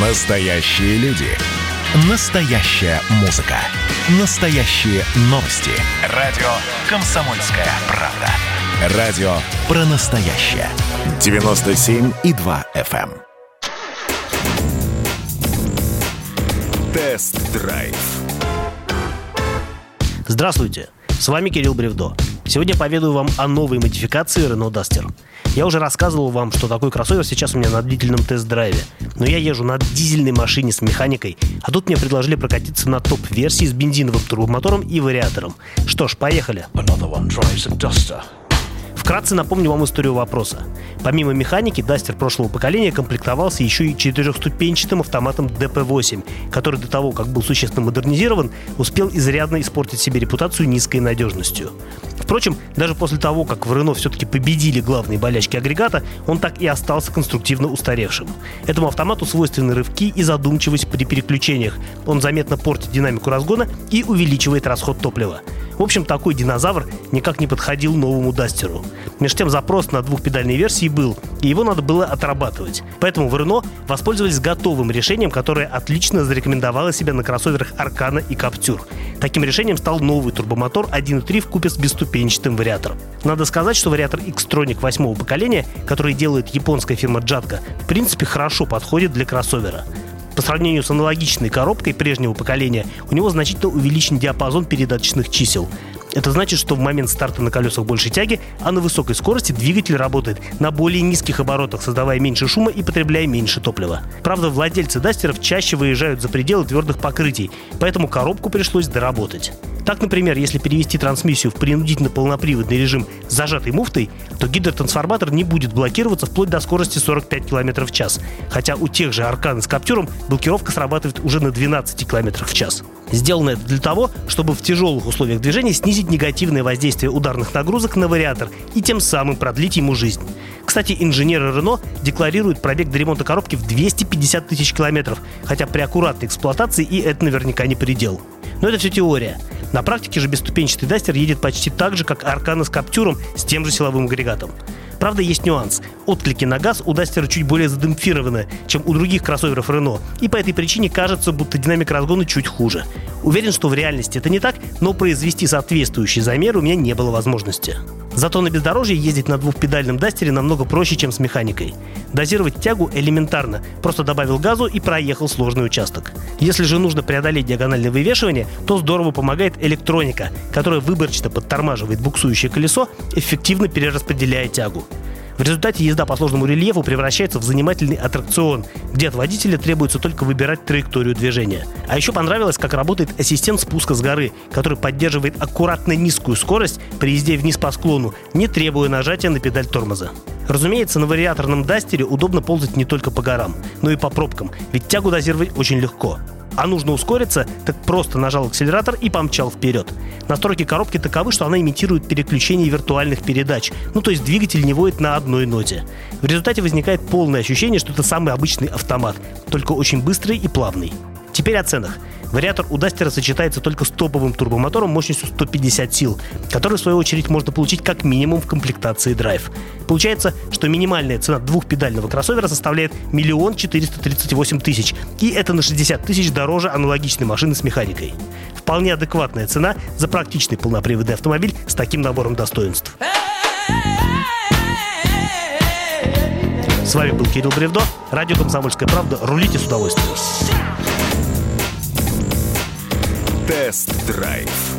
Настоящие люди. Настоящая музыка. Настоящие новости. Радио «Комсомольская правда». Радио про настоящее. 97,2 FM. эм. Тест-драйв. Здравствуйте, с вами Кирилл Бревдо. Сегодня поведаю вам о новой модификации Renault Duster. Я уже рассказывал вам, что такой кроссовер сейчас у меня на длительном тест-драйве. Но я езжу на дизельной машине с механикой, а тут мне предложили прокатиться на топ-версии с бензиновым турбомотором и вариатором. Что ж, поехали. Вкратце напомню вам историю вопроса. Помимо механики, Дастер прошлого поколения комплектовался еще и четырехступенчатым автоматом DP8, который до того, как был существенно модернизирован, успел изрядно испортить себе репутацию низкой надежностью. Впрочем, даже после того, как в Рено все-таки победили главные болячки агрегата, он так и остался конструктивно устаревшим. Этому автомату свойственны рывки и задумчивость при переключениях. Он заметно портит динамику разгона и увеличивает расход топлива. В общем, такой динозавр никак не подходил новому Дастеру. Между тем запрос на двухпедальные версии был, и его надо было отрабатывать. Поэтому в Рено воспользовались готовым решением, которое отлично зарекомендовало себя на кроссоверах Аркана и Каптюр. Таким решением стал новый турбомотор 1.3 в купе с бесступенчатым вариатором. Надо сказать, что вариатор X-Tronic восьмого поколения, который делает японская фирма Jatco, в принципе хорошо подходит для кроссовера. По сравнению с аналогичной коробкой прежнего поколения, у него значительно увеличен диапазон передаточных чисел. Это значит, что в момент старта на колесах большей тяги, а на высокой скорости двигатель работает на более низких оборотах, создавая меньше шума и потребляя меньше топлива. Правда, владельцы дастеров чаще выезжают за пределы твердых покрытий, поэтому коробку пришлось доработать. Так, например, если перевести трансмиссию в принудительно полноприводный режим с зажатой муфтой, то гидротрансформатор не будет блокироваться вплоть до скорости 45 км в час. Хотя у тех же Аркан с Каптюром блокировка срабатывает уже на 12 км в час. Сделано это для того, чтобы в тяжелых условиях движения снизить негативное воздействие ударных нагрузок на вариатор и тем самым продлить ему жизнь. Кстати, инженеры Рено декларируют пробег до ремонта коробки в 250 тысяч километров, хотя при аккуратной эксплуатации и это наверняка не предел. Но это все теория. На практике же бесступенчатый Дастер едет почти так же, как Аркана с Каптюром с тем же силовым агрегатом. Правда, есть нюанс. Отклики на газ у Дастера чуть более задемпфированы, чем у других кроссоверов Рено, и по этой причине кажется, будто динамика разгона чуть хуже. Уверен, что в реальности это не так, но произвести соответствующий замер у меня не было возможности. Зато на бездорожье ездить на двухпедальном Дастере намного проще, чем с механикой. Дозировать тягу элементарно. Просто добавил газу и проехал сложный участок. Если же нужно преодолеть диагональное вывешивание, то здорово помогает электроника, которая выборочно подтормаживает буксующее колесо, эффективно перераспределяя тягу. В результате езда по сложному рельефу превращается в занимательный аттракцион, где от водителя требуется только выбирать траекторию движения. А еще понравилось, как работает ассистент спуска с горы, который поддерживает аккуратно низкую скорость при езде вниз по склону, не требуя нажатия на педаль тормоза. Разумеется, на вариаторном дастере удобно ползать не только по горам, но и по пробкам, ведь тягу дозировать очень легко. А нужно ускориться, так просто нажал акселератор и помчал вперед. Настройки коробки таковы, что она имитирует переключение виртуальных передач, ну то есть двигатель не воет на одной ноте. В результате возникает полное ощущение, что это самый обычный автомат, только очень быстрый и плавный. Теперь о ценах. Вариатор у Дастера сочетается только с топовым турбомотором мощностью 150 сил, который, в свою очередь, можно получить как минимум в комплектации Drive. Получается, что минимальная цена двухпедального кроссовера составляет миллион четыреста тридцать восемь тысяч, и это на 60 тысяч дороже аналогичной машины с механикой. Вполне адекватная цена за практичный полноприводный автомобиль с таким набором достоинств. С вами был Кирилл Бревдо, радио «Комсомольская правда». Рулите с удовольствием. Тест-драйв.